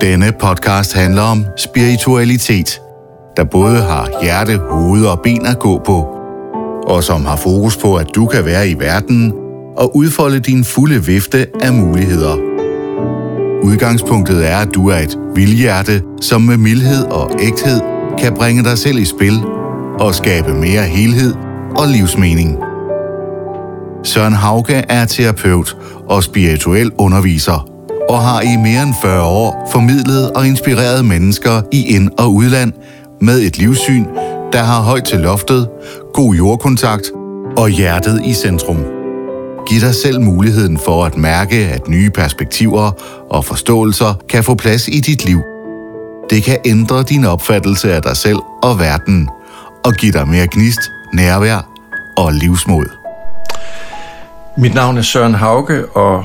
Denne podcast handler om spiritualitet, der både har hjerte, hoved og ben at gå på, og som har fokus på, at du kan være i verden og udfolde din fulde vifte af muligheder. Udgangspunktet er, at du er et vildhjerte, som med mildhed og ægthed kan bringe dig selv i spil og skabe mere helhed og livsmening. Søren Hauge er terapeut og spirituel underviser og har i mere end 40 år formidlet og inspireret mennesker i ind- og udland med et livssyn, der har højt til loftet, god jordkontakt og hjertet i centrum. Giv dig selv muligheden for at mærke, at nye perspektiver og forståelser kan få plads i dit liv. Det kan ændre din opfattelse af dig selv og verden, og give dig mere gnist, nærvær og livsmod. Mit navn er Søren Hauge, og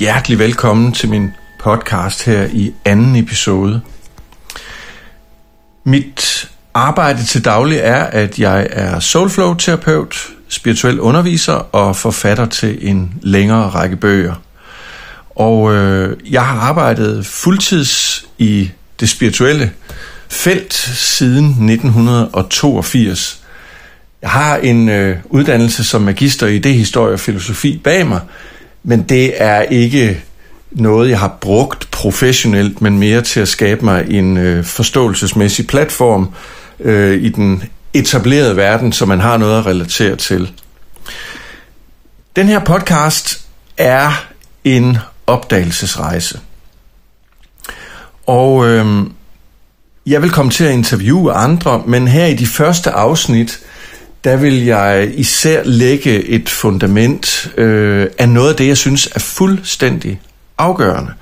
hjertelig velkommen til min podcast her i anden episode. Mit arbejde til daglig er, at jeg er soulflow-terapeut, spirituel underviser og forfatter til en længere række bøger. Og øh, jeg har arbejdet fuldtids i det spirituelle felt siden 1982. Jeg har en øh, uddannelse som magister i idehistorie og filosofi bag mig, men det er ikke noget, jeg har brugt professionelt, men mere til at skabe mig en øh, forståelsesmæssig platform øh, i den etablerede verden, så man har noget at relatere til. Den her podcast er en opdagelsesrejse. Og øh, jeg vil komme til at interviewe andre, men her i de første afsnit, der vil jeg især lægge et fundament øh, af noget af det, jeg synes er fuldstændig afgørende.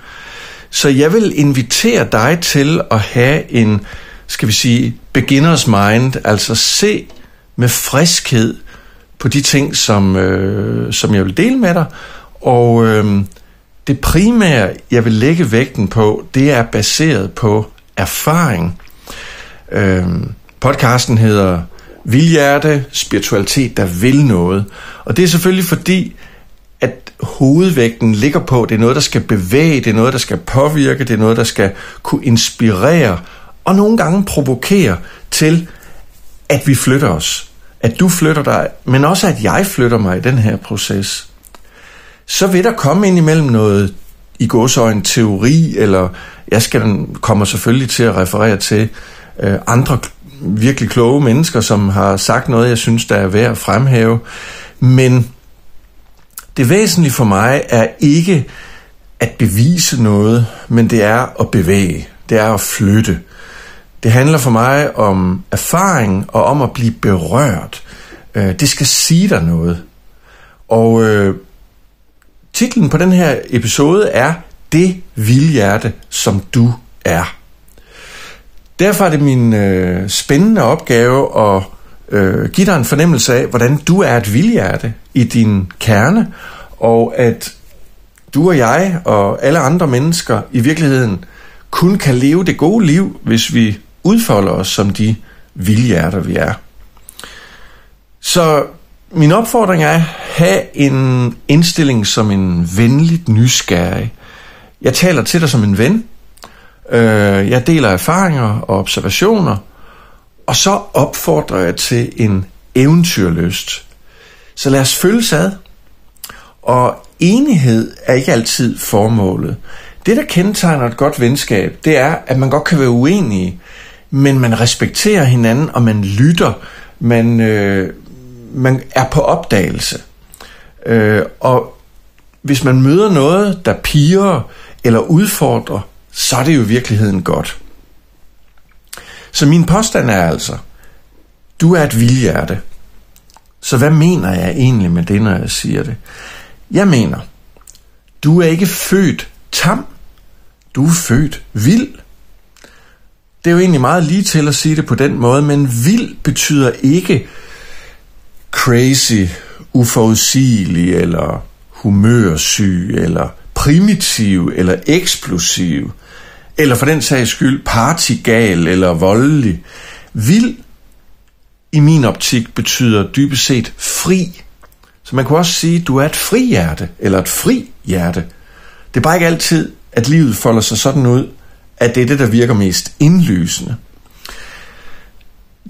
Så jeg vil invitere dig til at have en, skal vi sige, beginners mind, altså se med friskhed på de ting, som, øh, som jeg vil dele med dig. Og øh, det primære, jeg vil lægge vægten på, det er baseret på erfaring. Øh, podcasten hedder Vildhjerte, spiritualitet, der vil noget. Og det er selvfølgelig fordi, at hovedvægten ligger på, det er noget, der skal bevæge, det er noget, der skal påvirke, det er noget, der skal kunne inspirere, og nogle gange provokere til, at vi flytter os. At du flytter dig, men også at jeg flytter mig i den her proces. Så vil der komme ind imellem noget i godsøjne teori, eller jeg skal kommer selvfølgelig til at referere til øh, andre virkelig kloge mennesker, som har sagt noget, jeg synes, der er værd at fremhæve. Men det væsentlige for mig er ikke at bevise noget, men det er at bevæge. Det er at flytte. Det handler for mig om erfaring og om at blive berørt. Øh, det skal sige dig noget. Og øh, titlen på den her episode er Det vildhjerte, som du er. Derfor er det min øh, spændende opgave at øh, give dig en fornemmelse af, hvordan du er et vildhjerte i din kerne, og at du og jeg og alle andre mennesker i virkeligheden kun kan leve det gode liv, hvis vi udfolder os som de vildhjerter, vi er. Så min opfordring er at have en indstilling som en venligt nysgerrig. Jeg taler til dig som en ven, Øh, jeg deler erfaringer og observationer, og så opfordrer jeg til en eventyrlyst. Så lad os følges ad. Og enighed er ikke altid formålet. Det, der kendetegner et godt venskab, det er, at man godt kan være uenige, men man respekterer hinanden, og man lytter. Man, øh, man er på opdagelse. Øh, og hvis man møder noget, der piger eller udfordrer, så er det jo i virkeligheden godt. Så min påstand er altså, du er et vildhjerte. Så hvad mener jeg egentlig med det, når jeg siger det? Jeg mener, du er ikke født tam, du er født vild. Det er jo egentlig meget lige til at sige det på den måde, men vild betyder ikke crazy, uforudsigelig, eller humørsyg, eller primitiv, eller eksplosiv eller for den sags skyld partygal eller voldelig. Vild i min optik betyder dybest set fri. Så man kunne også sige, at du er et frihjerte, eller et fri hjerte. Det er bare ikke altid, at livet folder sig sådan ud, at det er det, der virker mest indlysende.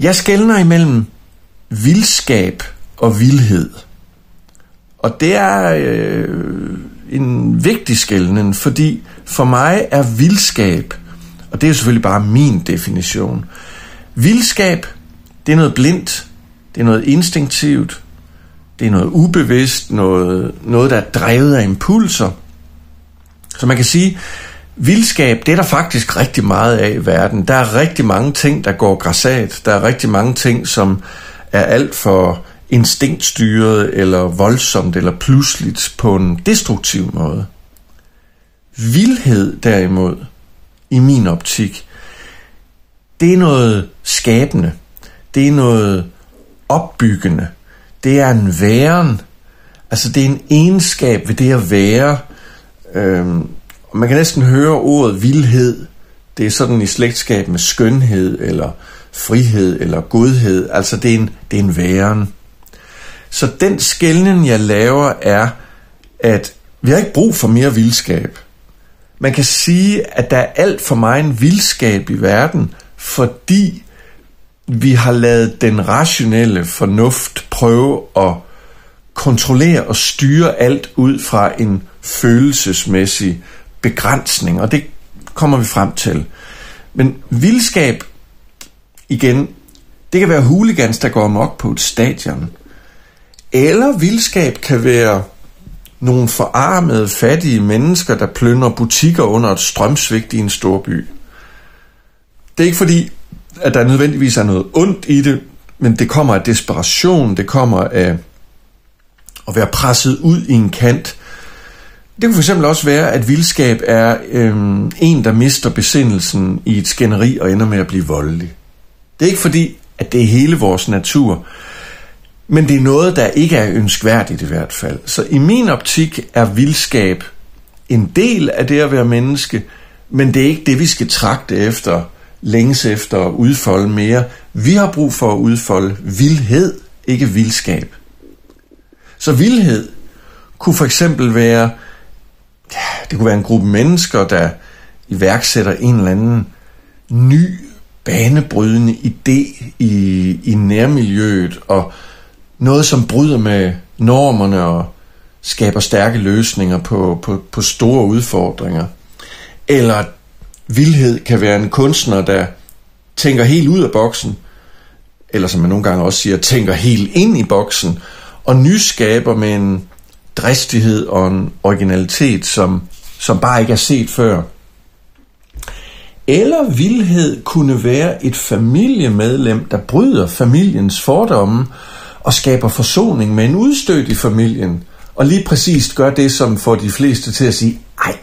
Jeg skældner imellem vildskab og vildhed. Og det er øh, en vigtig skældning, fordi for mig er vildskab, og det er selvfølgelig bare min definition, vildskab, det er noget blindt, det er noget instinktivt, det er noget ubevidst, noget, noget der er drevet af impulser. Så man kan sige, vildskab, det er der faktisk rigtig meget af i verden. Der er rigtig mange ting, der går græsat. Der er rigtig mange ting, som er alt for instinktstyret, eller voldsomt, eller pludseligt på en destruktiv måde. Vildhed derimod, i min optik, det er noget skabende. Det er noget opbyggende. Det er en væren. Altså det er en egenskab ved det at være. Øhm, man kan næsten høre ordet vildhed. Det er sådan i slægtskab med skønhed, eller frihed, eller godhed. Altså det er en, det er en væren. Så den skældning, jeg laver, er, at vi har ikke brug for mere vildskab. Man kan sige, at der er alt for meget en vildskab i verden, fordi vi har lavet den rationelle fornuft prøve at kontrollere og styre alt ud fra en følelsesmæssig begrænsning, og det kommer vi frem til. Men vildskab, igen, det kan være hooligans, der går amok på et stadion. Eller vildskab kan være nogle forarmede, fattige mennesker, der plønder butikker under et strømsvigt i en storby. Det er ikke fordi, at der nødvendigvis er noget ondt i det, men det kommer af desperation, det kommer af at være presset ud i en kant. Det kunne fx også være, at vildskab er øhm, en, der mister besindelsen i et skænderi og ender med at blive voldelig. Det er ikke fordi, at det er hele vores natur, men det er noget, der ikke er ønskværdigt i hvert fald. Så i min optik er vildskab en del af det at være menneske, men det er ikke det, vi skal trakte efter længes efter at udfolde mere. Vi har brug for at udfolde vildhed, ikke vildskab. Så vildhed kunne for eksempel være, ja, det kunne være en gruppe mennesker, der iværksætter en eller anden ny, banebrydende idé i, i nærmiljøet, og noget, som bryder med normerne og skaber stærke løsninger på, på, på store udfordringer. Eller vildhed kan være en kunstner, der tænker helt ud af boksen, eller som man nogle gange også siger, tænker helt ind i boksen, og nyskaber med en dristighed og en originalitet, som, som bare ikke er set før. Eller vildhed kunne være et familiemedlem, der bryder familiens fordomme og skaber forsoning med en udstødt i familien, og lige præcist gør det, som får de fleste til at sige, ej,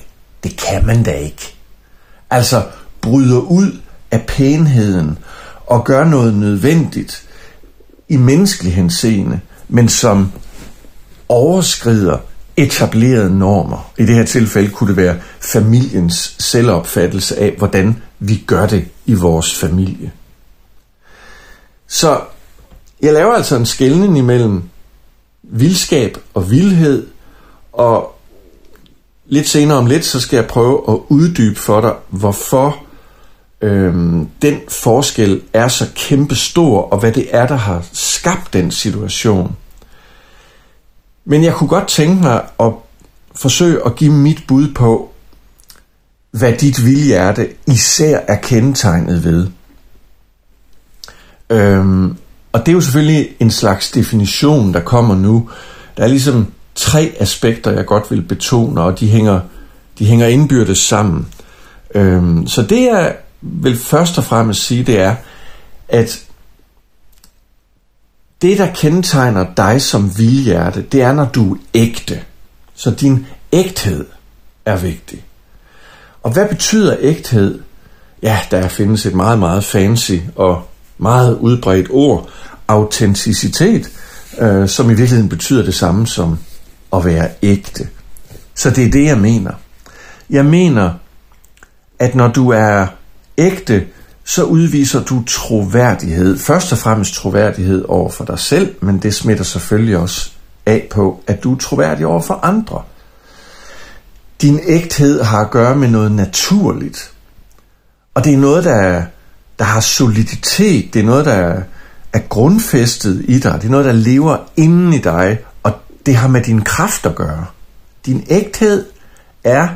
det kan man da ikke altså bryder ud af pænheden og gør noget nødvendigt i menneskelig henseende, men som overskrider etablerede normer. I det her tilfælde kunne det være familiens selvopfattelse af, hvordan vi gør det i vores familie. Så jeg laver altså en skældning imellem vildskab og vildhed, og lidt senere om lidt, så skal jeg prøve at uddybe for dig, hvorfor øhm, den forskel er så kæmpe stor, og hvad det er, der har skabt den situation. Men jeg kunne godt tænke mig at forsøge at give mit bud på, hvad dit vildhjerte især er kendetegnet ved. Øhm, og det er jo selvfølgelig en slags definition, der kommer nu. Der er ligesom tre aspekter, jeg godt vil betone, og de hænger, de hænger indbyrdes sammen. Øhm, så det jeg vil først og fremmest sige, det er, at det, der kendetegner dig som vildhjerte, det er, når du er ægte. Så din ægthed er vigtig. Og hvad betyder ægthed? Ja, der findes et meget, meget fancy og meget udbredt ord, autenticitet, øh, som i virkeligheden betyder det samme som at være ægte. Så det er det, jeg mener. Jeg mener, at når du er ægte, så udviser du troværdighed. Først og fremmest troværdighed over for dig selv, men det smitter selvfølgelig også af på, at du er troværdig over for andre. Din ægthed har at gøre med noget naturligt. Og det er noget, der, der har soliditet, det er noget, der er grundfæstet i dig, det er noget, der lever inden i dig, og det har med din kraft at gøre. Din ægthed er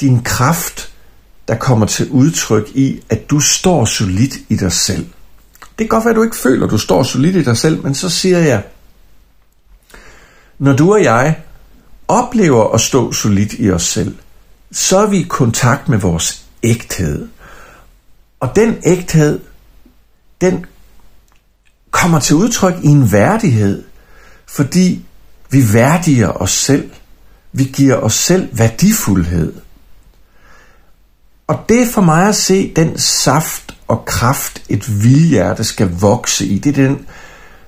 din kraft, der kommer til udtryk i, at du står solidt i dig selv. Det kan godt være, at du ikke føler, at du står solidt i dig selv, men så siger jeg, når du og jeg oplever at stå solidt i os selv, så er vi i kontakt med vores ægthed. Og den ægthed, den kommer til udtryk i en værdighed, fordi vi værdiger os selv. Vi giver os selv værdifuldhed. Og det er for mig at se den saft og kraft, et vildhjerte skal vokse i. Det er den,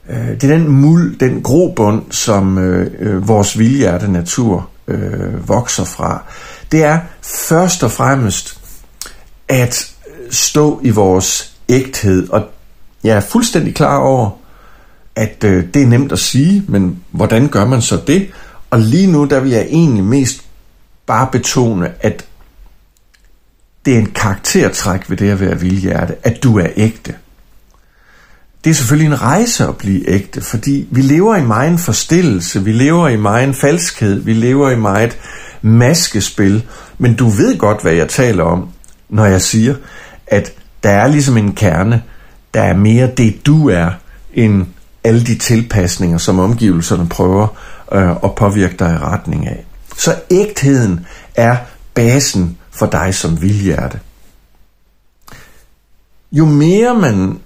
øh, det er den muld, den grobund, som øh, øh, vores vildhjerte natur øh, vokser fra. Det er først og fremmest at stå i vores ægthed. Og jeg er fuldstændig klar over, at øh, det er nemt at sige, men hvordan gør man så det? Og lige nu, der vil jeg egentlig mest bare betone, at det er en karaktertræk ved det at være vildhjerte, at du er ægte. Det er selvfølgelig en rejse at blive ægte, fordi vi lever i meget forstillelse, vi lever i meget falskhed, vi lever i meget maskespil, men du ved godt, hvad jeg taler om, når jeg siger, at der er ligesom en kerne, der er mere det, du er, end alle de tilpasninger, som omgivelserne prøver øh, at påvirke dig i retning af. Så ægtheden er basen for dig som vildhjerte. Jo mere man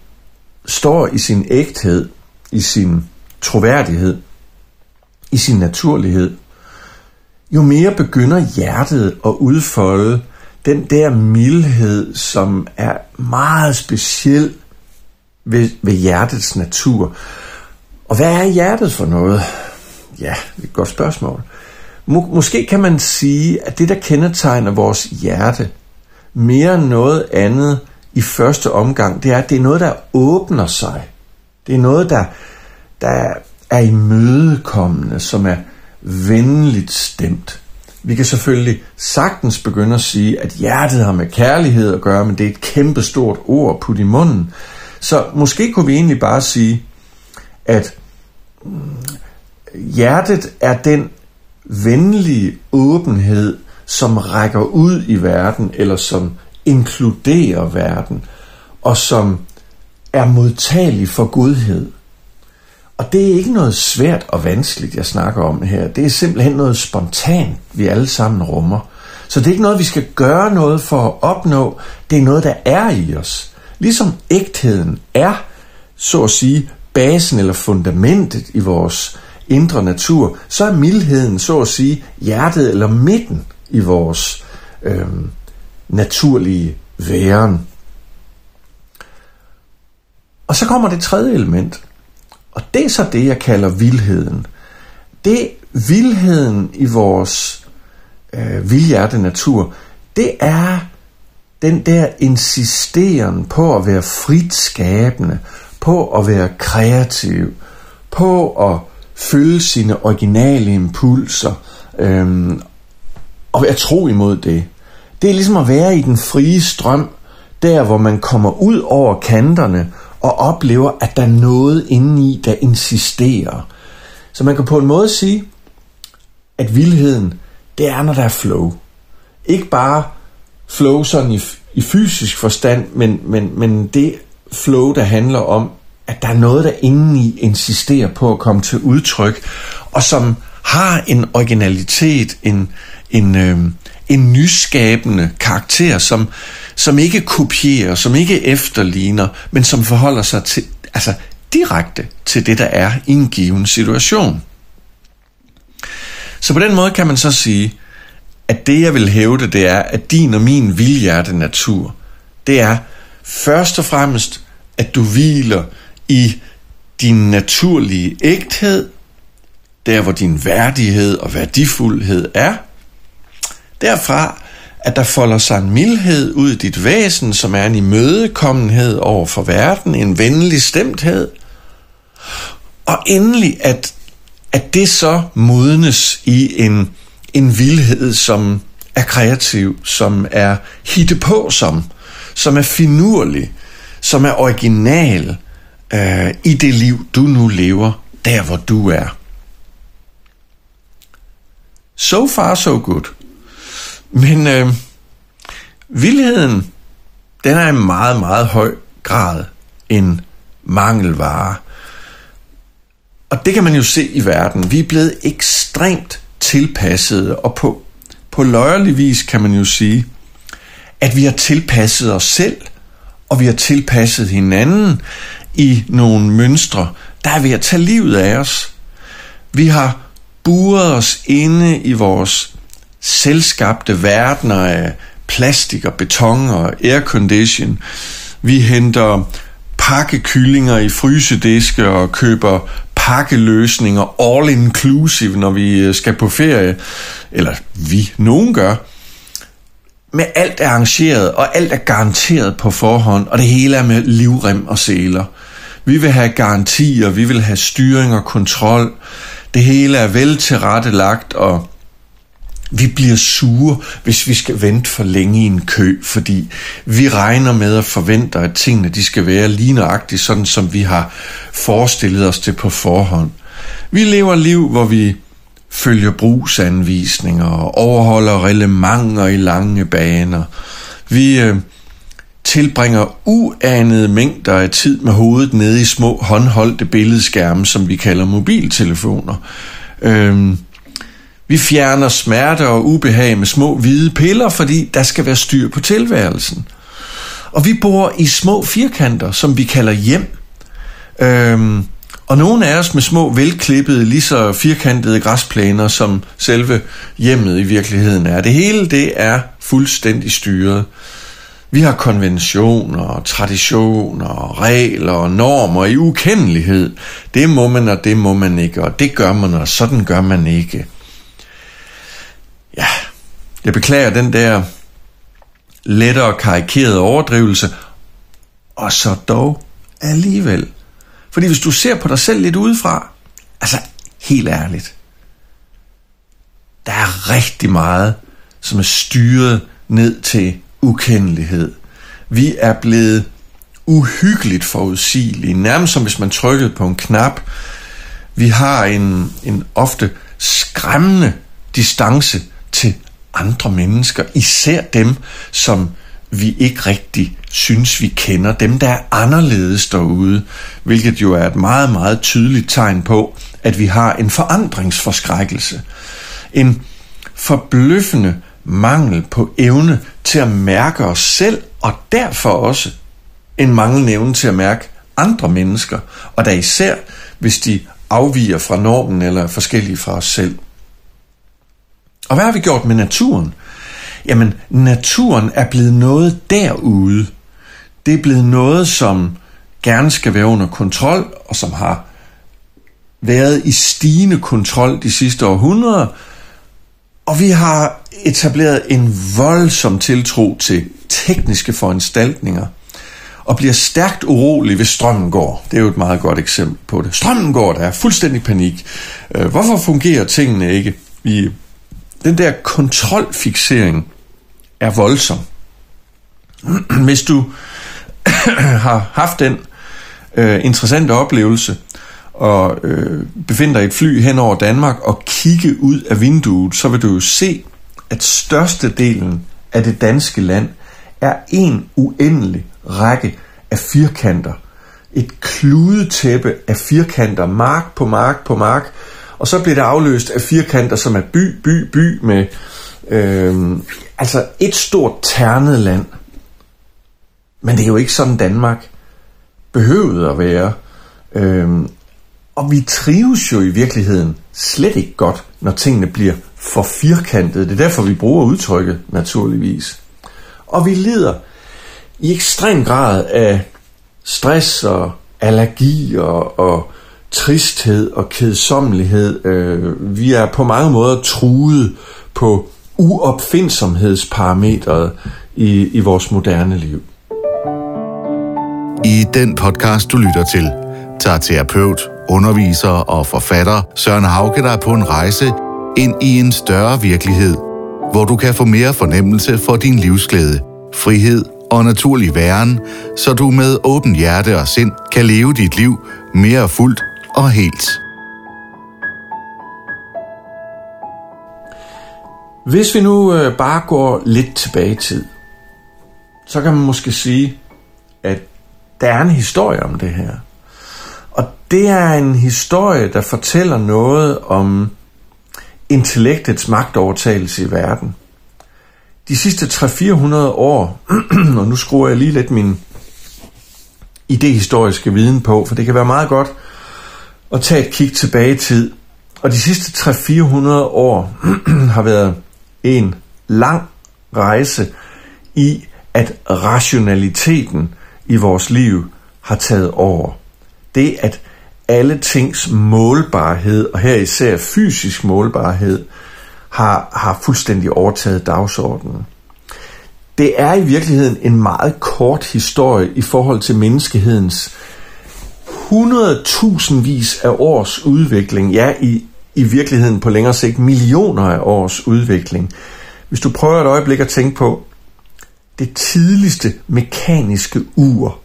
står i sin ægthed, i sin troværdighed, i sin naturlighed, jo mere begynder hjertet at udfolde den der mildhed, som er meget speciel ved, ved hjertets natur. Og hvad er hjertet for noget? Ja, det er et godt spørgsmål. Må, måske kan man sige, at det, der kendetegner vores hjerte, mere end noget andet i første omgang, det er, at det er noget, der åbner sig. Det er noget, der, der er imødekommende, som er venligt stemt. Vi kan selvfølgelig sagtens begynde at sige, at hjertet har med kærlighed at gøre, men det er et kæmpestort ord at putte i munden. Så måske kunne vi egentlig bare sige, at mm, hjertet er den venlige åbenhed, som rækker ud i verden, eller som inkluderer verden, og som er modtagelig for godhed. Og det er ikke noget svært og vanskeligt, jeg snakker om her. Det er simpelthen noget spontant, vi alle sammen rummer. Så det er ikke noget, vi skal gøre noget for at opnå. Det er noget, der er i os. Ligesom ægtheden er, så at sige, basen eller fundamentet i vores indre natur, så er mildheden, så at sige, hjertet eller midten i vores øh, naturlige væren. Og så kommer det tredje element, og det er så det, jeg kalder vildheden. Det vildheden i vores øh, vildhjerte natur, det er den der insisteren på at være frit skabende, på at være kreativ, på at følge sine originale impulser øhm, og være tro imod det. Det er ligesom at være i den frie strøm, der hvor man kommer ud over kanterne og oplever, at der er noget indeni, der insisterer. Så man kan på en måde sige, at vildheden, det er, når der er flow. Ikke bare flow sådan i, i fysisk forstand, men, men, men det flow, der handler om, at der er noget, der indeni insisterer på at komme til udtryk, og som har en originalitet, en, en, øh, en nyskabende karakter, som, som ikke kopierer, som ikke efterligner, men som forholder sig til, altså direkte til det, der er i en given situation. Så på den måde kan man så sige, at det jeg vil hævde, det er, at din og min vildhjerte natur, det er først og fremmest, at du hviler i din naturlige ægthed, der hvor din værdighed og værdifuldhed er. Derfra, at der folder sig en mildhed ud i dit væsen, som er en imødekommenhed over for verden, en venlig stemthed. Og endelig, at, at det så modnes i en, en vildhed, som er kreativ, som er hitte på som, som er finurlig, som er original øh, i det liv, du nu lever, der hvor du er. So far, so good. Men øh, vildheden, den er i meget, meget høj grad en mangelvare. Og det kan man jo se i verden. Vi er blevet ekstremt tilpassede, og på, på løjerlig vis kan man jo sige, at vi har tilpasset os selv, og vi har tilpasset hinanden i nogle mønstre, der er ved at tage livet af os. Vi har buret os inde i vores selvskabte verdener af plastik og beton og aircondition. Vi henter pakkekyllinger i frysediske og køber pakkeløsninger all inclusive, når vi øh, skal på ferie. Eller vi, nogen gør. Med alt er arrangeret, og alt er garanteret på forhånd, og det hele er med livrem og seler. Vi vil have garantier, vi vil have styring og kontrol. Det hele er vel tilrettelagt, og vi bliver sure, hvis vi skal vente for længe i en kø, fordi vi regner med og forventer, at tingene de skal være lige nøjagtigt, sådan som vi har forestillet os det på forhånd. Vi lever liv, hvor vi følger brugsanvisninger og overholder relevanter i lange baner. Vi øh, tilbringer uanede mængder af tid med hovedet nede i små håndholdte billedskærme, som vi kalder mobiltelefoner. Øh, vi fjerner smerte og ubehag med små hvide piller, fordi der skal være styr på tilværelsen. Og vi bor i små firkanter, som vi kalder hjem. Øhm, og nogle af os med små velklippede, lige så firkantede græsplæner, som selve hjemmet i virkeligheden er. Det hele det er fuldstændig styret. Vi har konventioner, traditioner, regler og normer i ukendelighed. Det må man, og det må man ikke, og det gør man, og sådan gør man ikke ja, jeg beklager den der lettere karikerede overdrivelse, og så dog alligevel. Fordi hvis du ser på dig selv lidt udefra, altså helt ærligt, der er rigtig meget, som er styret ned til ukendelighed. Vi er blevet uhyggeligt forudsigelige, nærmest som hvis man trykkede på en knap. Vi har en, en ofte skræmmende distance til andre mennesker, især dem, som vi ikke rigtig synes, vi kender, dem, der er anderledes derude, hvilket jo er et meget, meget tydeligt tegn på, at vi har en forandringsforskrækkelse. En forbløffende mangel på evne til at mærke os selv, og derfor også en manglende evne til at mærke andre mennesker, og da især, hvis de afviger fra normen eller er forskellige fra os selv. Og hvad har vi gjort med naturen? Jamen, naturen er blevet noget derude. Det er blevet noget, som gerne skal være under kontrol, og som har været i stigende kontrol de sidste århundreder. Og vi har etableret en voldsom tiltro til tekniske foranstaltninger, og bliver stærkt urolig, hvis strømmen går. Det er jo et meget godt eksempel på det. Strømmen går, der er fuldstændig panik. Øh, hvorfor fungerer tingene ikke? Vi den der kontrolfixering er voldsom. Hvis du har haft den øh, interessante oplevelse og øh, befinder dig i et fly hen over Danmark og kigge ud af vinduet, så vil du jo se, at størstedelen af det danske land er en uendelig række af firkanter. Et kludetæppe af firkanter, mark på mark på mark, og så bliver det afløst af firkanter, som er by, by, by med øh, altså et stort ternet land. Men det er jo ikke sådan Danmark behøvede at være. Øh, og vi trives jo i virkeligheden slet ikke godt, når tingene bliver for firkantede. Det er derfor, vi bruger udtrykket, naturligvis. Og vi lider i ekstrem grad af stress og allergi og, og tristhed og kedsommelighed. Øh, vi er på mange måder truet på uopfindsomhedsparametret i, i vores moderne liv. I den podcast, du lytter til, tager terapeut, underviser og forfatter Søren Hauke dig på en rejse ind i en større virkelighed, hvor du kan få mere fornemmelse for din livsglæde, frihed og naturlig væren, så du med åben hjerte og sind kan leve dit liv mere fuldt og helt. Hvis vi nu øh, bare går lidt tilbage i tid, så kan man måske sige, at der er en historie om det her. Og det er en historie, der fortæller noget om intellektets magtovertagelse i verden. De sidste 300-400 år, og nu skruer jeg lige lidt min idehistoriske viden på, for det kan være meget godt at tage et kig tilbage i tid. Og de sidste 300-400 år har været en lang rejse i, at rationaliteten i vores liv har taget over. Det, at alle tings målbarhed, og her især fysisk målbarhed, har, har fuldstændig overtaget dagsordenen. Det er i virkeligheden en meget kort historie i forhold til menneskehedens 100.000 vis af års udvikling, ja i, i virkeligheden på længere sigt millioner af års udvikling. Hvis du prøver et øjeblik at tænke på det tidligste mekaniske ur,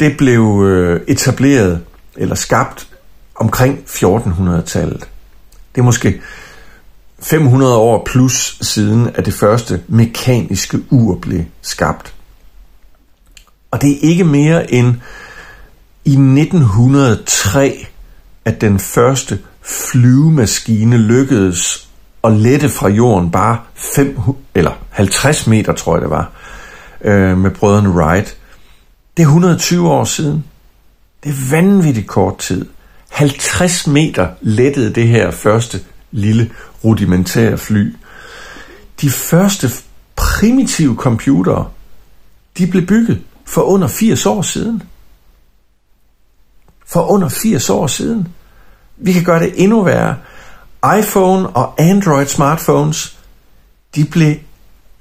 det blev øh, etableret eller skabt omkring 1400-tallet. Det er måske 500 år plus siden, at det første mekaniske ur blev skabt. Og det er ikke mere end i 1903, at den første flyvemaskine lykkedes at lette fra jorden bare 5, eller 50 meter, tror jeg det var, øh, med brødrene Wright. Det er 120 år siden. Det er vanvittigt kort tid. 50 meter lettede det her første lille rudimentære fly. De første primitive computere, de blev bygget for under 80 år siden. For under 80 år siden. Vi kan gøre det endnu værre. iPhone og Android smartphones, de blev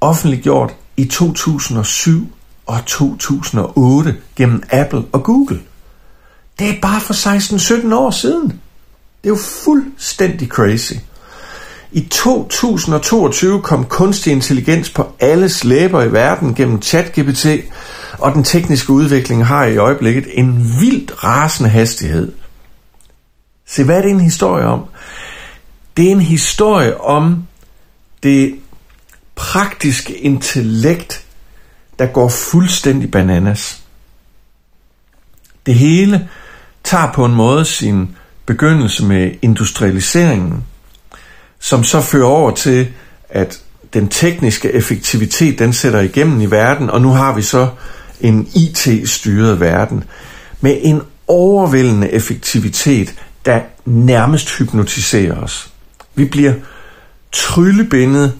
offentliggjort i 2007 og 2008 gennem Apple og Google. Det er bare for 16-17 år siden. Det er jo fuldstændig crazy. I 2022 kom kunstig intelligens på alles læber i verden gennem ChatGPT, og den tekniske udvikling har i øjeblikket en vildt rasende hastighed. Se, hvad er det en historie om? Det er en historie om det praktiske intellekt, der går fuldstændig bananas. Det hele tager på en måde sin begyndelse med industrialiseringen, som så fører over til, at den tekniske effektivitet, den sætter igennem i verden, og nu har vi så en IT-styret verden med en overvældende effektivitet, der nærmest hypnotiserer os. Vi bliver tryllebindet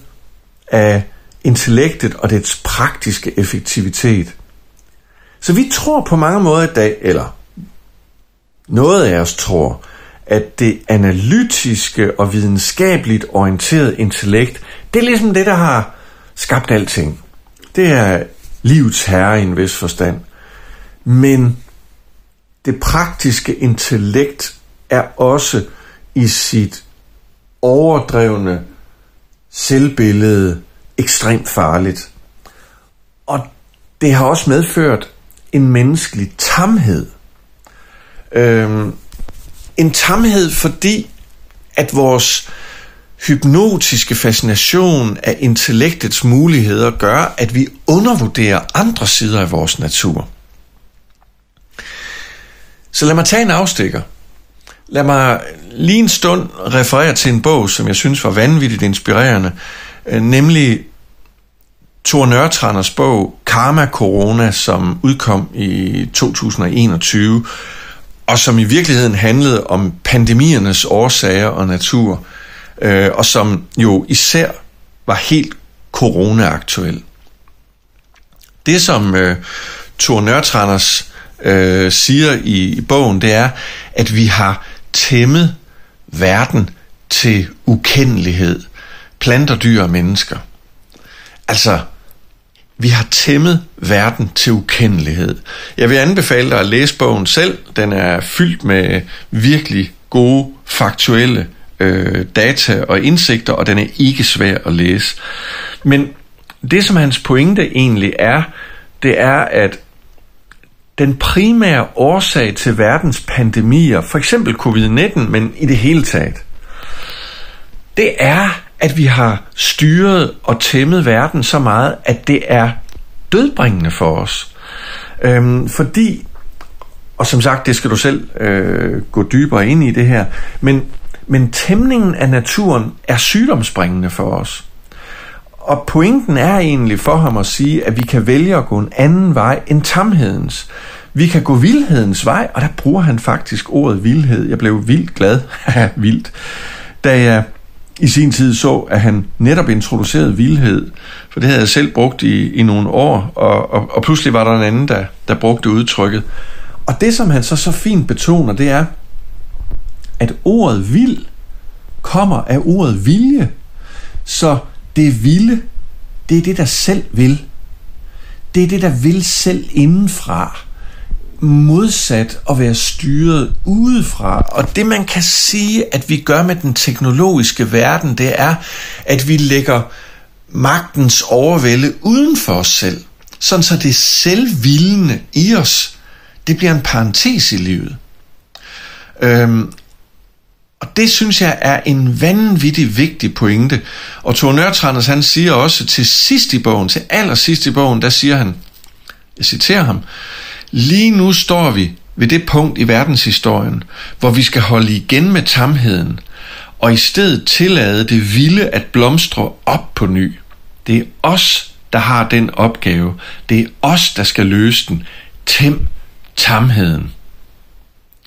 af intellektet og dets praktiske effektivitet. Så vi tror på mange måder i dag, eller noget af os tror, at det analytiske og videnskabeligt orienterede intellekt, det er ligesom det, der har skabt alting. Det er livets herre i en vis forstand. Men det praktiske intellekt er også i sit overdrevne selvbillede ekstremt farligt. Og det har også medført en menneskelig tamhed. Øhm, en tamhed, fordi at vores hypnotiske fascination af intellektets muligheder gør, at vi undervurderer andre sider af vores natur. Så lad mig tage en afstikker. Lad mig lige en stund referere til en bog, som jeg synes var vanvittigt inspirerende, øh, nemlig Thor Nørtranders bog Karma Corona, som udkom i 2021, og som i virkeligheden handlede om pandemiernes årsager og natur, øh, og som jo især var helt corona-aktuel. Det, som øh, Thor Nørtranders øh, siger i, i bogen, det er, at vi har tæmmet verden til ukendelighed. Planter, dyr og mennesker. Altså, vi har tæmmet verden til ukendelighed. Jeg vil anbefale dig at læse bogen selv. Den er fyldt med virkelig gode, faktuelle øh, data og indsigter, og den er ikke svær at læse. Men det, som hans pointe egentlig er, det er, at den primære årsag til verdens pandemier, for eksempel covid-19, men i det hele taget, det er, at vi har styret og tæmmet verden så meget, at det er dødbringende for os. Øhm, fordi, og som sagt, det skal du selv øh, gå dybere ind i det her, men, men tæmningen af naturen er sygdomsbringende for os. Og pointen er egentlig for ham at sige, at vi kan vælge at gå en anden vej end tamhedens. Vi kan gå vildhedens vej, og der bruger han faktisk ordet vildhed. Jeg blev vildt glad, vildt, da jeg i sin tid så, at han netop introducerede vildhed, for det havde jeg selv brugt i, i nogle år, og, og, og pludselig var der en anden, der, der brugte udtrykket. Og det, som han så så fint betoner, det er, at ordet vild kommer af ordet vilje. Så det vilde, det er det, der selv vil. Det er det, der vil selv indenfra modsat at være styret udefra. Og det man kan sige, at vi gør med den teknologiske verden, det er, at vi lægger magtens overvælde uden for os selv. Sådan så det selvvildende i os, det bliver en parentes i livet. Øhm, og det synes jeg er en vanvittig vigtig pointe. Og Thor Nørtranders, han siger også til sidst i bogen, til allersidst i bogen, der siger han, jeg citerer ham, Lige nu står vi ved det punkt i verdenshistorien, hvor vi skal holde igen med tamheden, og i stedet tillade det vilde at blomstre op på ny. Det er os, der har den opgave. Det er os, der skal løse den. Tem tamheden.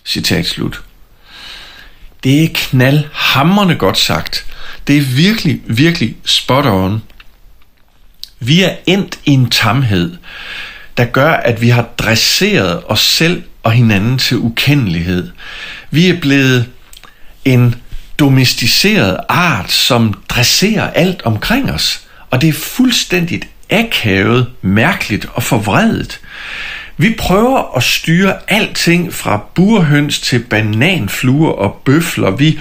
Citat slut. Det er knaldhammerne godt sagt. Det er virkelig, virkelig spot on. Vi er endt i en tamhed, der gør, at vi har dresseret os selv og hinanden til ukendelighed. Vi er blevet en domesticeret art, som dresserer alt omkring os. Og det er fuldstændig akavet, mærkeligt og forvredet. Vi prøver at styre alting fra burhøns til bananfluer og bøfler. Vi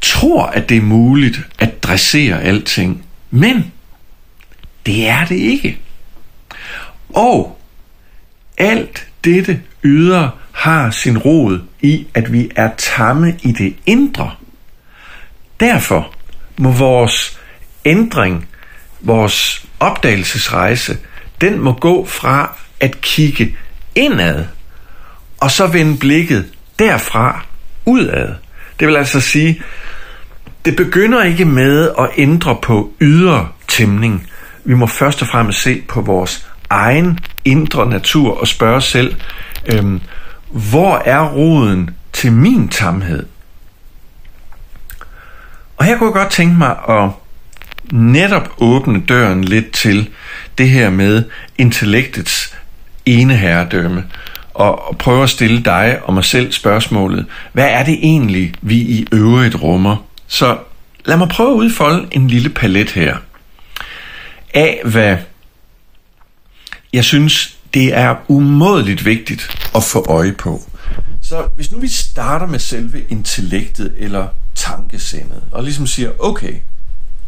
tror, at det er muligt at dressere alting. Men det er det ikke. Og alt dette ydre har sin rod i, at vi er tamme i det indre. Derfor må vores ændring, vores opdagelsesrejse, den må gå fra at kigge indad, og så vende blikket derfra udad. Det vil altså sige, det begynder ikke med at ændre på ydre tæmning. Vi må først og fremmest se på vores egen indre natur og spørge os selv, øhm, hvor er roden til min tamhed? Og her kunne jeg godt tænke mig at netop åbne døren lidt til det her med intellektets eneherredømme, og, og prøve at stille dig og mig selv spørgsmålet, hvad er det egentlig, vi i øvrigt rummer? Så lad mig prøve at udfolde en lille palet her af, hvad jeg synes, det er umådeligt vigtigt at få øje på. Så hvis nu vi starter med selve intellektet eller tankesindet, og ligesom siger, okay,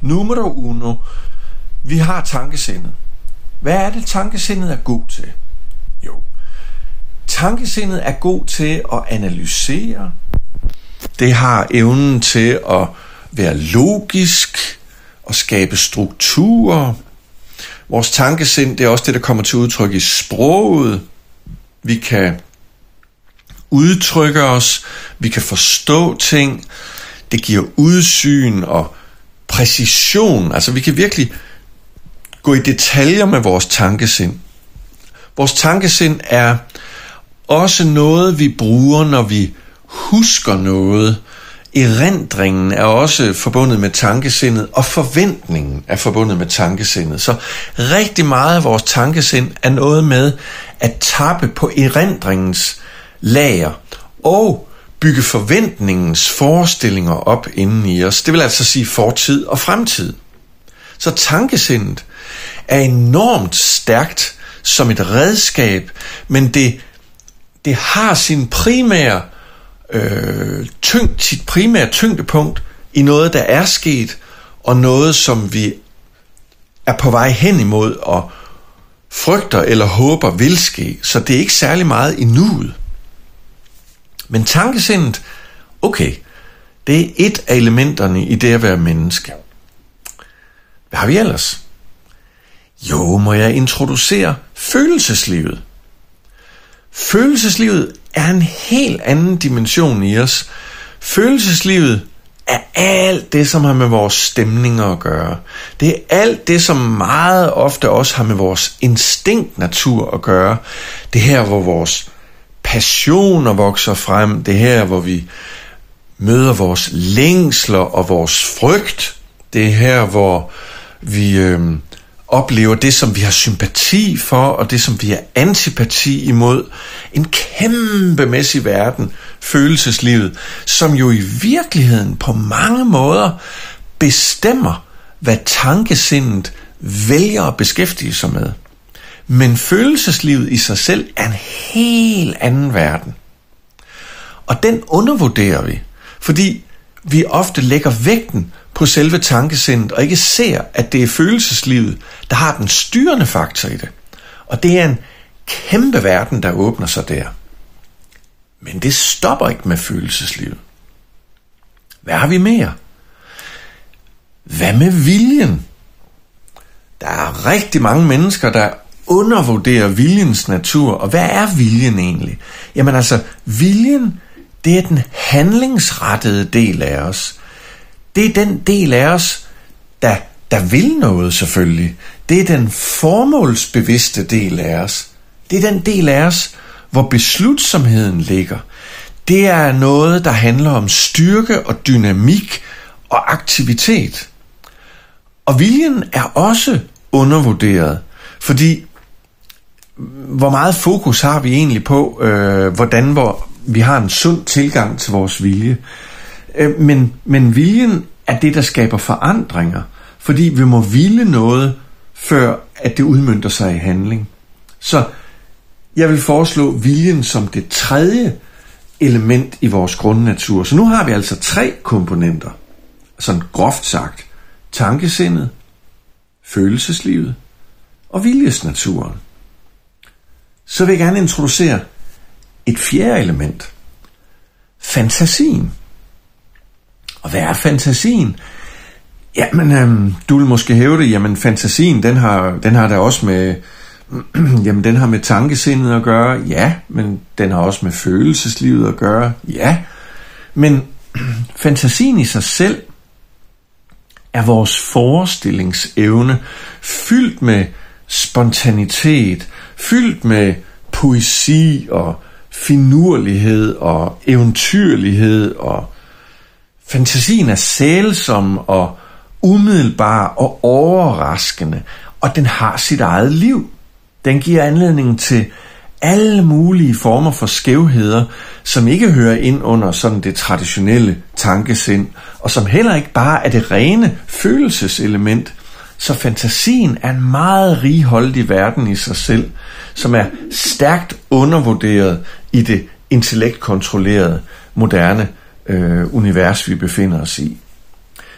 nummer uno, vi har tankesindet. Hvad er det, tankesindet er god til? Jo, tankesindet er god til at analysere. Det har evnen til at være logisk og skabe strukturer. Vores tankesind, det er også det, der kommer til udtryk i sproget. Vi kan udtrykke os, vi kan forstå ting, det giver udsyn og præcision. Altså vi kan virkelig gå i detaljer med vores tankesind. Vores tankesind er også noget, vi bruger, når vi husker noget. Erindringen er også forbundet med tankesindet, og forventningen er forbundet med tankesindet. Så rigtig meget af vores tankesind er noget med at tappe på erindringens lager og bygge forventningens forestillinger op inden i os. Det vil altså sige fortid og fremtid. Så tankesindet er enormt stærkt som et redskab, men det, det har sin primære øh, tyngd, sit primære tyngdepunkt i noget, der er sket, og noget, som vi er på vej hen imod og frygter eller håber vil ske, så det er ikke særlig meget i nuet. Men tankesindet, okay, det er et af elementerne i det at være menneske. Hvad har vi ellers? Jo, må jeg introducere følelseslivet. Følelseslivet er en helt anden dimension i os. Følelseslivet er alt det, som har med vores stemninger at gøre. Det er alt det, som meget ofte også har med vores instinktnatur at gøre. Det her, hvor vores passioner vokser frem. Det her, hvor vi møder vores længsler og vores frygt. Det er her, hvor vi øh, oplever det, som vi har sympati for, og det, som vi har antipati imod. En kæmpemæssig verden, følelseslivet, som jo i virkeligheden på mange måder bestemmer, hvad tankesindet vælger at beskæftige sig med. Men følelseslivet i sig selv er en helt anden verden. Og den undervurderer vi, fordi vi ofte lægger vægten på selve tankesindet, og ikke ser, at det er følelseslivet, der har den styrende faktor i det. Og det er en kæmpe verden, der åbner sig der. Men det stopper ikke med følelseslivet. Hvad har vi mere? Hvad med viljen? Der er rigtig mange mennesker, der undervurderer viljens natur. Og hvad er viljen egentlig? Jamen altså, viljen, det er den handlingsrettede del af os. Det er den del af os, der, der vil noget selvfølgelig. Det er den formålsbevidste del af os. Det er den del af os, hvor beslutsomheden ligger. Det er noget, der handler om styrke og dynamik og aktivitet. Og viljen er også undervurderet, fordi hvor meget fokus har vi egentlig på, øh, hvordan hvor vi har en sund tilgang til vores vilje. Øh, men, men viljen er det, der skaber forandringer, fordi vi må ville noget, før at det udmyndter sig i handling. Så jeg vil foreslå viljen som det tredje element i vores grundnatur. Så nu har vi altså tre komponenter, sådan groft sagt. Tankesindet, følelseslivet og viljesnaturen. Så vil jeg gerne introducere et fjerde element. Fantasien. Og hvad er fantasien? Jamen, øhm, du vil måske hæve det, jamen fantasien, den har, den har da også med, jamen den har med tankesindet at gøre, ja, men den har også med følelseslivet at gøre, ja. Men fantasien i sig selv er vores forestillingsevne fyldt med spontanitet, fyldt med poesi og finurlighed og eventyrlighed og fantasien er sælsom og umiddelbar og overraskende, og den har sit eget liv. Den giver anledning til alle mulige former for skævheder, som ikke hører ind under sådan det traditionelle tankesind, og som heller ikke bare er det rene følelseselement. Så fantasien er en meget righoldig verden i sig selv, som er stærkt undervurderet i det intellektkontrollerede moderne øh, univers, vi befinder os i.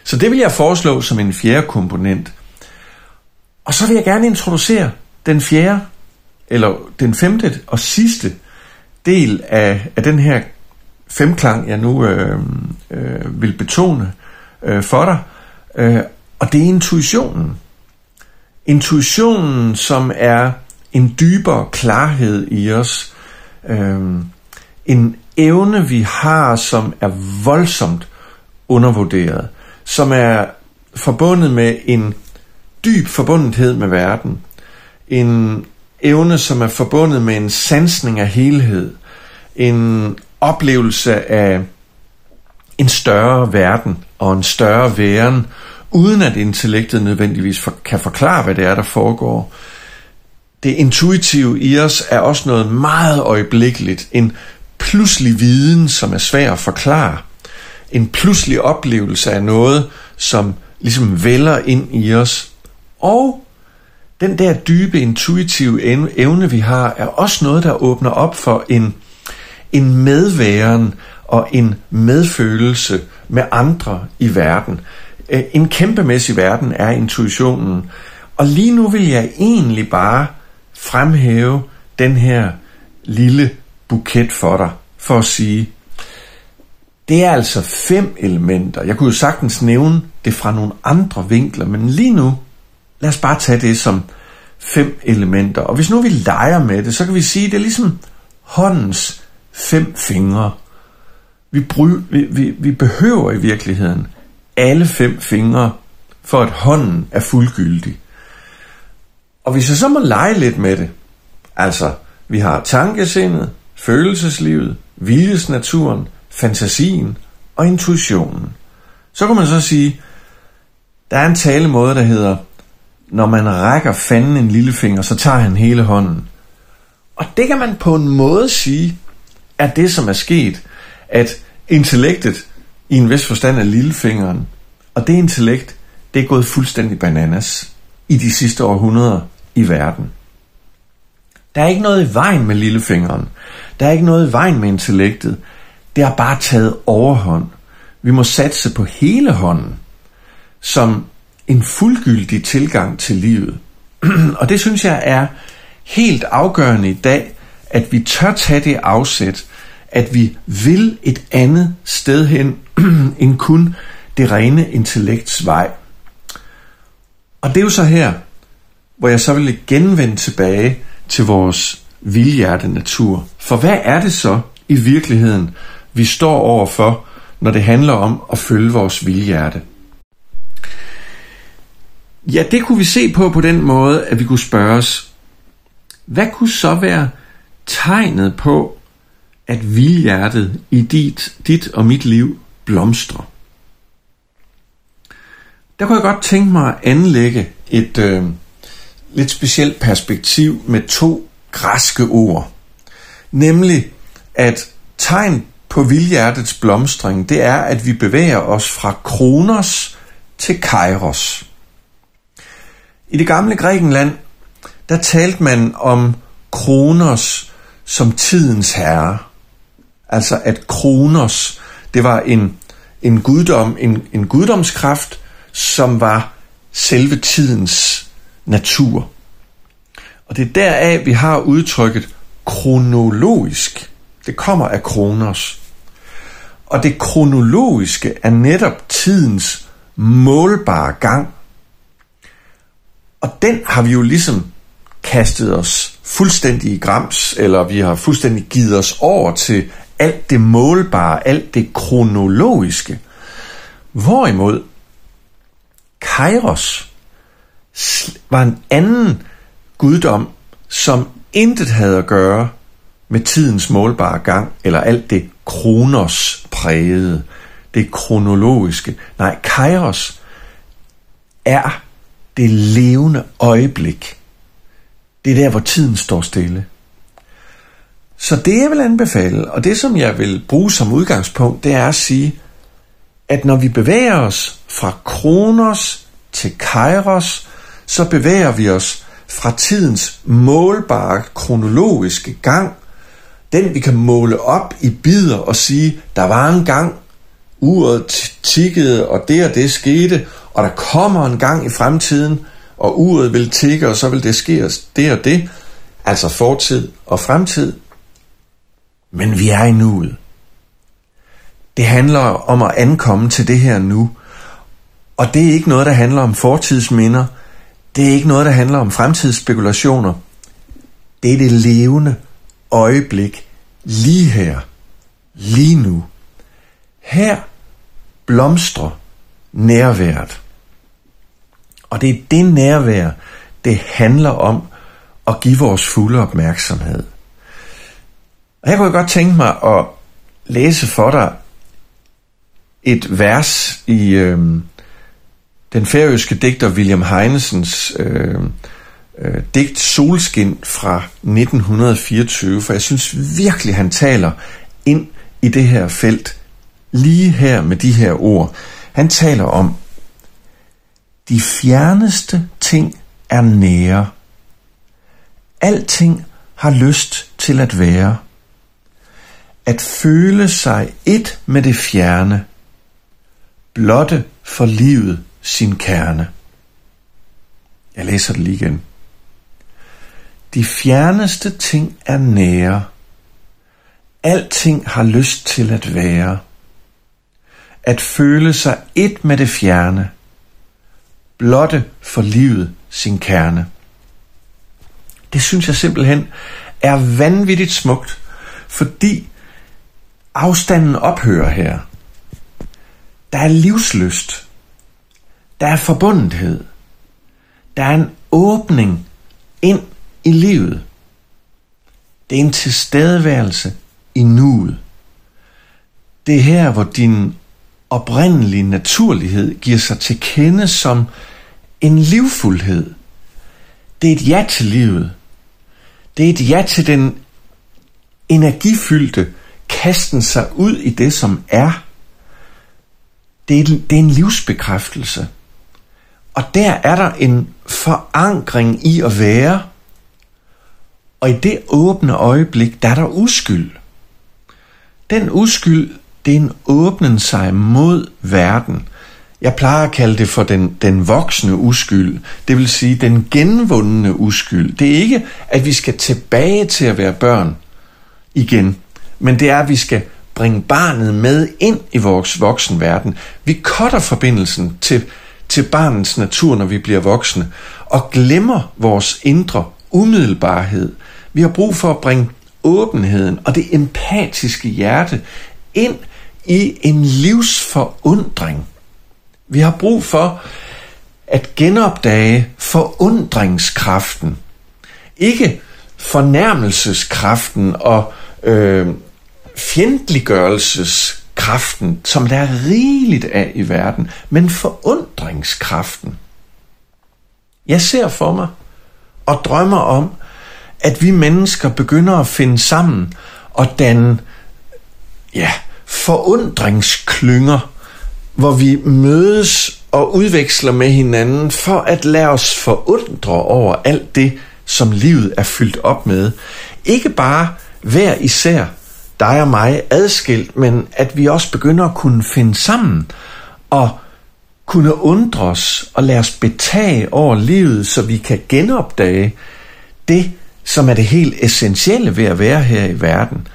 Så det vil jeg foreslå som en fjerde komponent. Og så vil jeg gerne introducere den fjerde, eller den femte og sidste del af, af den her femklang, jeg nu øh, øh, vil betone øh, for dig. Øh, og det er intuitionen. Intuitionen, som er en dybere klarhed i os. Øh, en evne, vi har, som er voldsomt undervurderet. Som er forbundet med en dyb forbundethed med verden. En evne, som er forbundet med en sansning af helhed. En oplevelse af en større verden og en større væren, uden at intellektet nødvendigvis for, kan forklare, hvad det er, der foregår. Det intuitive i os er også noget meget øjeblikkeligt, en pludselig viden, som er svær at forklare. En pludselig oplevelse af noget, som ligesom vælger ind i os. Og den der dybe intuitive evne, vi har, er også noget, der åbner op for en, en medværen og en medfølelse med andre i verden. Øh, en kæmpemæssig verden er intuitionen, Og lige nu vil jeg egentlig bare fremhæve den her lille buket for dig, for at sige, det er altså fem elementer. Jeg kunne jo sagtens nævne det fra nogle andre vinkler, men lige nu, lad os bare tage det som fem elementer. Og hvis nu vi leger med det, så kan vi sige, at det er ligesom håndens fem fingre. Vi, bry, vi, vi, vi behøver i virkeligheden alle fem fingre, for at hånden er fuldgyldig. Og hvis jeg så må lege lidt med det, altså vi har tankesindet, følelseslivet, viljesnaturen, fantasien og intuitionen. Så kan man så sige, der er en talemåde, der hedder, når man rækker fanden en lillefinger, så tager han hele hånden. Og det kan man på en måde sige, er det, som er sket, at intellektet i en vis forstand er lillefingeren, og det intellekt, det er gået fuldstændig bananas i de sidste århundreder i verden. Der er ikke noget i vejen med lillefingeren. Der er ikke noget i vejen med intellektet. Det har bare taget overhånd. Vi må satse på hele hånden som en fuldgyldig tilgang til livet. og det synes jeg er helt afgørende i dag, at vi tør tage det afsæt, at vi vil et andet sted hen end kun det rene intellekts vej. Og det er jo så her, hvor jeg så vil genvende tilbage til vores vildhjerte natur. For hvad er det så i virkeligheden, vi står overfor, når det handler om at følge vores vildhjerte? Ja, det kunne vi se på på den måde, at vi kunne spørge os, hvad kunne så være tegnet på, at vildhjertet i dit, dit og mit liv blomstrer? Der kunne jeg godt tænke mig at anlægge et øh, lidt specielt perspektiv med to græske ord. Nemlig, at tegn på vildhjertets blomstring, det er, at vi bevæger os fra kronos til kairos. I det gamle Grækenland, der talte man om kronos som tidens herre. Altså at kronos, det var en, en guddom, en, en guddomskraft, som var selve tidens natur. Og det er deraf, vi har udtrykket kronologisk. Det kommer af kronos. Og det kronologiske er netop tidens målbare gang. Og den har vi jo ligesom kastet os fuldstændig i grams, eller vi har fuldstændig givet os over til alt det målbare, alt det kronologiske. Hvorimod Kairos var en anden guddom, som intet havde at gøre med tidens målbare gang, eller alt det kronos prægede, det kronologiske. Nej, Kairos er det levende øjeblik. Det er der, hvor tiden står stille. Så det jeg vil anbefale, og det som jeg vil bruge som udgangspunkt, det er at sige, at når vi bevæger os fra kronos til kairos, så bevæger vi os fra tidens målbare kronologiske gang, den vi kan måle op i bidder og sige, der var en gang, uret tikkede, og det og det skete, og der kommer en gang i fremtiden, og uret vil tikke, og så vil det ske det og det, altså fortid og fremtid. Men vi er i nuet. Det handler om at ankomme til det her nu. Og det er ikke noget, der handler om fortidsminder. Det er ikke noget, der handler om fremtidsspekulationer. Det er det levende øjeblik lige her, lige nu. Her blomstrer nærværet. Og det er det nærvær, det handler om at give vores fulde opmærksomhed. Og her kunne jeg godt tænke mig at læse for dig et vers i øh, den færøske digter William Heinesens øh, øh, digt Solskin fra 1924, for jeg synes virkelig, han taler ind i det her felt, lige her med de her ord. Han taler om, de fjerneste ting er nære. Alting har lyst til at være. At føle sig et med det fjerne. Blotte for livet sin kerne. Jeg læser det lige igen. De fjerneste ting er nære. Alting har lyst til at være. At føle sig et med det fjerne. Blotte for livet sin kerne. Det synes jeg simpelthen er vanvittigt smukt, fordi afstanden ophører her. Der er livsløst. Der er forbundethed. Der er en åbning ind i livet. Det er en tilstedeværelse i nuet. Det er her, hvor din oprindelige naturlighed giver sig til kende som en livfuldhed. Det er et ja til livet. Det er et ja til den energifyldte kasten sig ud i det, som er. Det er, det er en livsbekræftelse. Og der er der en forankring i at være, og i det åbne øjeblik, der er der uskyld. Den uskyld, det er en åbnen sig mod verden. Jeg plejer at kalde det for den, den voksne uskyld, det vil sige den genvundne uskyld. Det er ikke, at vi skal tilbage til at være børn igen, men det er, at vi skal bringe barnet med ind i vores voksenverden. Vi cutter forbindelsen til, til barnets natur, når vi bliver voksne, og glemmer vores indre umiddelbarhed. Vi har brug for at bringe åbenheden og det empatiske hjerte ind i en livsforundring. Vi har brug for at genopdage forundringskraften. Ikke fornærmelseskraften og øh, kraften, som der er rigeligt af i verden, men forundringskraften. Jeg ser for mig og drømmer om, at vi mennesker begynder at finde sammen og danne ja, forundringsklynger, hvor vi mødes og udveksler med hinanden for at lade os forundre over alt det, som livet er fyldt op med. Ikke bare hver især, dig og mig adskilt, men at vi også begynder at kunne finde sammen og kunne undre os og lade os betage over livet, så vi kan genopdage det, som er det helt essentielle ved at være her i verden.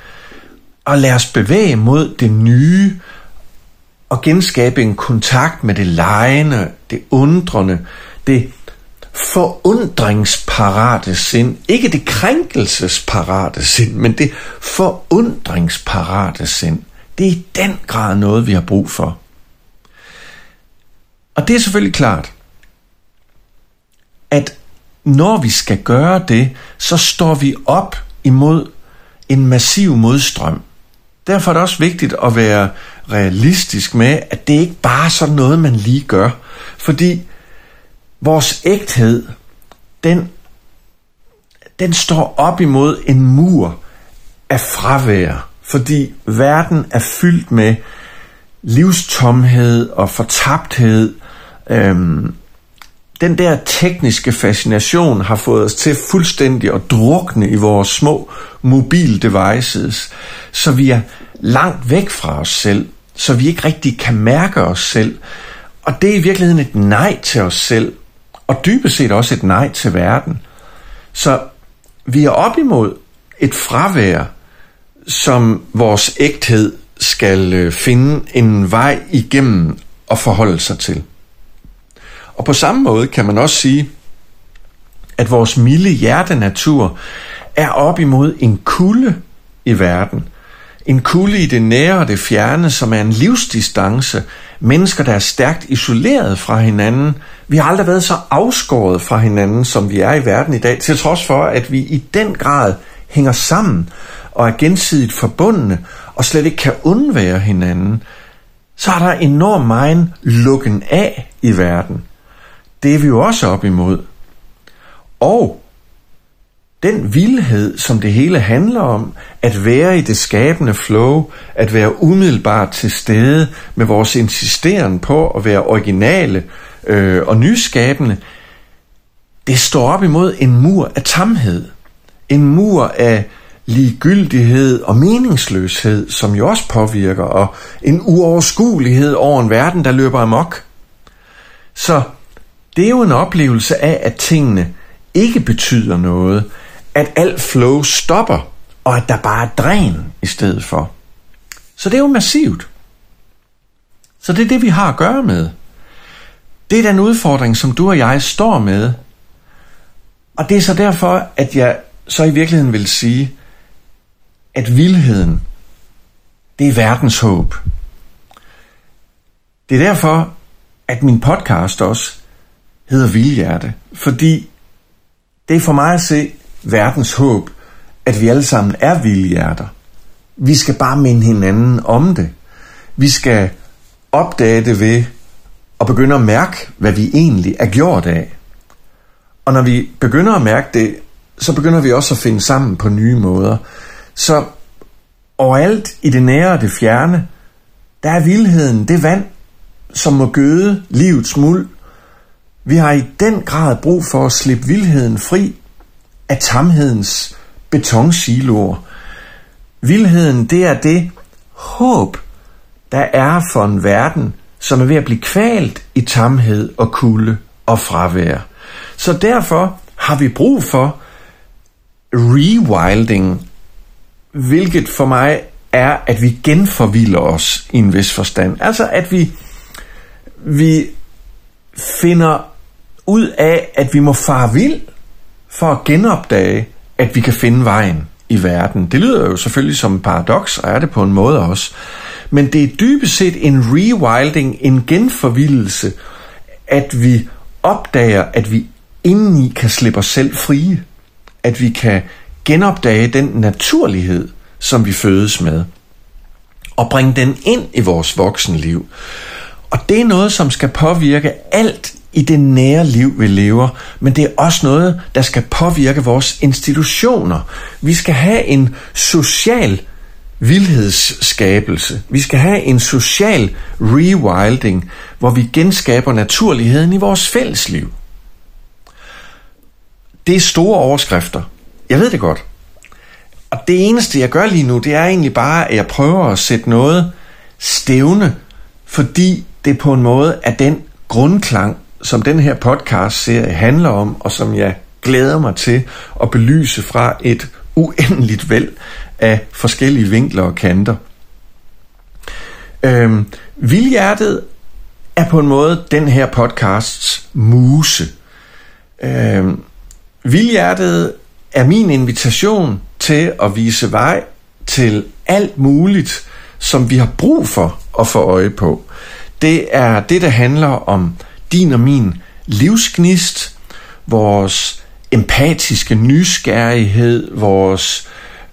Og lade os bevæge mod det nye og genskabe en kontakt med det lejende, det undrende, det forundringsparate sind. Ikke det krænkelsesparate sind, men det forundringsparate sind. Det er i den grad noget, vi har brug for. Og det er selvfølgelig klart, at når vi skal gøre det, så står vi op imod en massiv modstrøm. Derfor er det også vigtigt at være realistisk med, at det ikke bare er sådan noget, man lige gør. Fordi vores ægthed, den, den står op imod en mur af fravær. Fordi verden er fyldt med livstomhed og fortabthed, øhm, den der tekniske fascination har fået os til fuldstændig at drukne i vores små mobile devices, så vi er langt væk fra os selv, så vi ikke rigtig kan mærke os selv. Og det er i virkeligheden et nej til os selv, og dybest set også et nej til verden. Så vi er op imod et fravær, som vores ægthed skal øh, finde en vej igennem og forholde sig til. Og på samme måde kan man også sige, at vores milde hjertenatur er op imod en kulde i verden. En kulde i det nære og det fjerne, som er en livsdistance. Mennesker, der er stærkt isoleret fra hinanden. Vi har aldrig været så afskåret fra hinanden, som vi er i verden i dag, til trods for, at vi i den grad hænger sammen og er gensidigt forbundne og slet ikke kan undvære hinanden. Så er der enormt meget lukken af i verden det er vi jo også op imod. Og den vildhed, som det hele handler om, at være i det skabende flow, at være umiddelbart til stede med vores insisteren på at være originale øh, og nyskabende, det står op imod en mur af tamhed. En mur af ligegyldighed og meningsløshed, som jo også påvirker, og en uoverskuelighed over en verden, der løber amok. Så det er jo en oplevelse af, at tingene ikke betyder noget, at alt flow stopper, og at der bare er dræn i stedet for. Så det er jo massivt. Så det er det, vi har at gøre med. Det er den udfordring, som du og jeg står med. Og det er så derfor, at jeg så i virkeligheden vil sige, at vildheden, det er verdens håb. Det er derfor, at min podcast også hedder Vildhjerte, fordi det er for mig at se verdens håb, at vi alle sammen er vildhjerter. Vi skal bare minde hinanden om det. Vi skal opdage det ved og begynde at mærke, hvad vi egentlig er gjort af. Og når vi begynder at mærke det, så begynder vi også at finde sammen på nye måder. Så overalt i det nære og det fjerne, der er vildheden det vand, som må gøde livets muld. Vi har i den grad brug for at slippe vildheden fri af tamhedens betonsiloer. Vildheden, det er det håb, der er for en verden, som er ved at blive kvalt i tamhed og kulde og fravær. Så derfor har vi brug for rewilding, hvilket for mig er, at vi genforvilder os i en vis forstand. Altså at vi, vi finder ud af, at vi må fare vild for at genopdage, at vi kan finde vejen i verden. Det lyder jo selvfølgelig som en paradoks, og er det på en måde også. Men det er dybest set en rewilding, en genforvildelse, at vi opdager, at vi indeni kan slippe os selv frie. At vi kan genopdage den naturlighed, som vi fødes med. Og bringe den ind i vores voksenliv. Og det er noget, som skal påvirke alt i det nære liv, vi lever, men det er også noget, der skal påvirke vores institutioner. Vi skal have en social vildhedsskabelse. Vi skal have en social rewilding, hvor vi genskaber naturligheden i vores fællesliv. Det er store overskrifter. Jeg ved det godt. Og det eneste, jeg gør lige nu, det er egentlig bare, at jeg prøver at sætte noget stævne, fordi det på en måde er den grundklang, som den her podcast-serie handler om, og som jeg glæder mig til at belyse fra et uendeligt væld af forskellige vinkler og kanter. Øhm, Vildhjertet er på en måde den her podcasts muse. Øhm, Vildhjertet er min invitation til at vise vej til alt muligt, som vi har brug for at få øje på. Det er det, der handler om din og min livsgnist, vores empatiske nysgerrighed, vores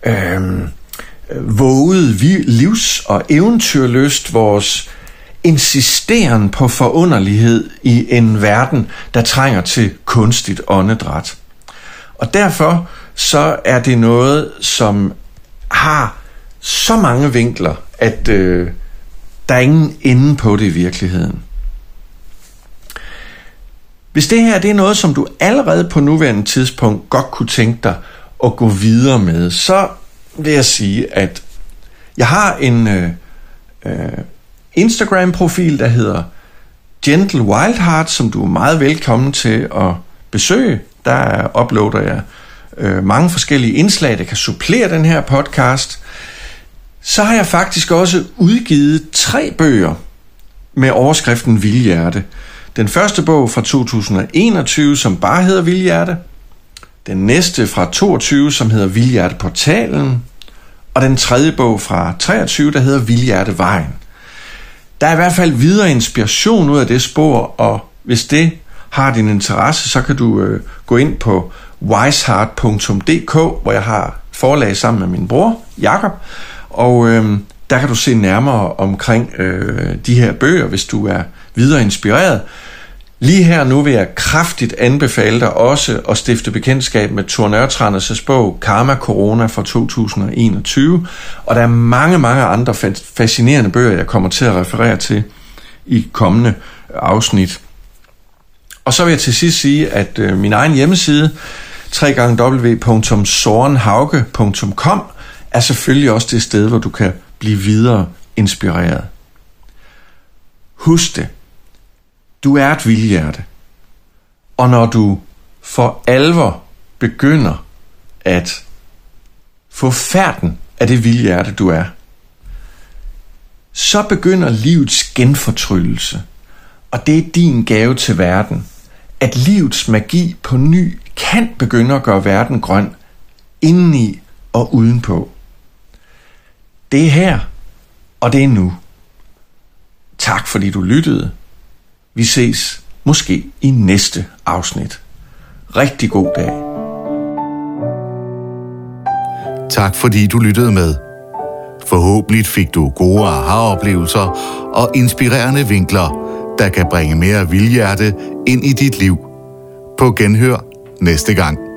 øhm, vågede livs- og eventyrløst, vores insisteren på forunderlighed i en verden, der trænger til kunstigt åndedræt. Og derfor så er det noget, som har så mange vinkler, at øh, der er ingen ende på det i virkeligheden. Hvis det her det er noget, som du allerede på nuværende tidspunkt godt kunne tænke dig at gå videre med, så vil jeg sige, at jeg har en øh, øh, Instagram-profil, der hedder Gentle Wildheart, som du er meget velkommen til at besøge. Der uploader jeg øh, mange forskellige indslag, der kan supplere den her podcast. Så har jeg faktisk også udgivet tre bøger med overskriften Vildhjerte. Den første bog fra 2021, som bare hedder Vildhjerte. Den næste fra 22, som hedder Vildhjerteportalen. Og den tredje bog fra 23, der hedder Vildhjertevejen. Der er i hvert fald videre inspiration ud af det spor, og hvis det har din interesse, så kan du øh, gå ind på wiseheart.dk, hvor jeg har forlag sammen med min bror, Jakob, og øh, der kan du se nærmere omkring øh, de her bøger, hvis du er videre inspireret. Lige her nu vil jeg kraftigt anbefale dig også at stifte bekendtskab med Thor Nørtrandes' bog Karma Corona fra 2021, og der er mange, mange andre fascinerende bøger, jeg kommer til at referere til i kommende afsnit. Og så vil jeg til sidst sige, at øh, min egen hjemmeside, www.sorenhauge.com, er selvfølgelig også det sted, hvor du kan blive videre inspireret. Husk det. Du er et vildhjerte. Og når du for alvor begynder at få færden af det vildhjerte, du er, så begynder livets genfortryllelse. Og det er din gave til verden. At livets magi på ny kan begynde at gøre verden grøn, indeni og udenpå. Det er her, og det er nu. Tak fordi du lyttede. Vi ses måske i næste afsnit. Rigtig god dag. Tak fordi du lyttede med. Forhåbentlig fik du gode aha-oplevelser og inspirerende vinkler, der kan bringe mere vildhjerte ind i dit liv. På genhør næste gang.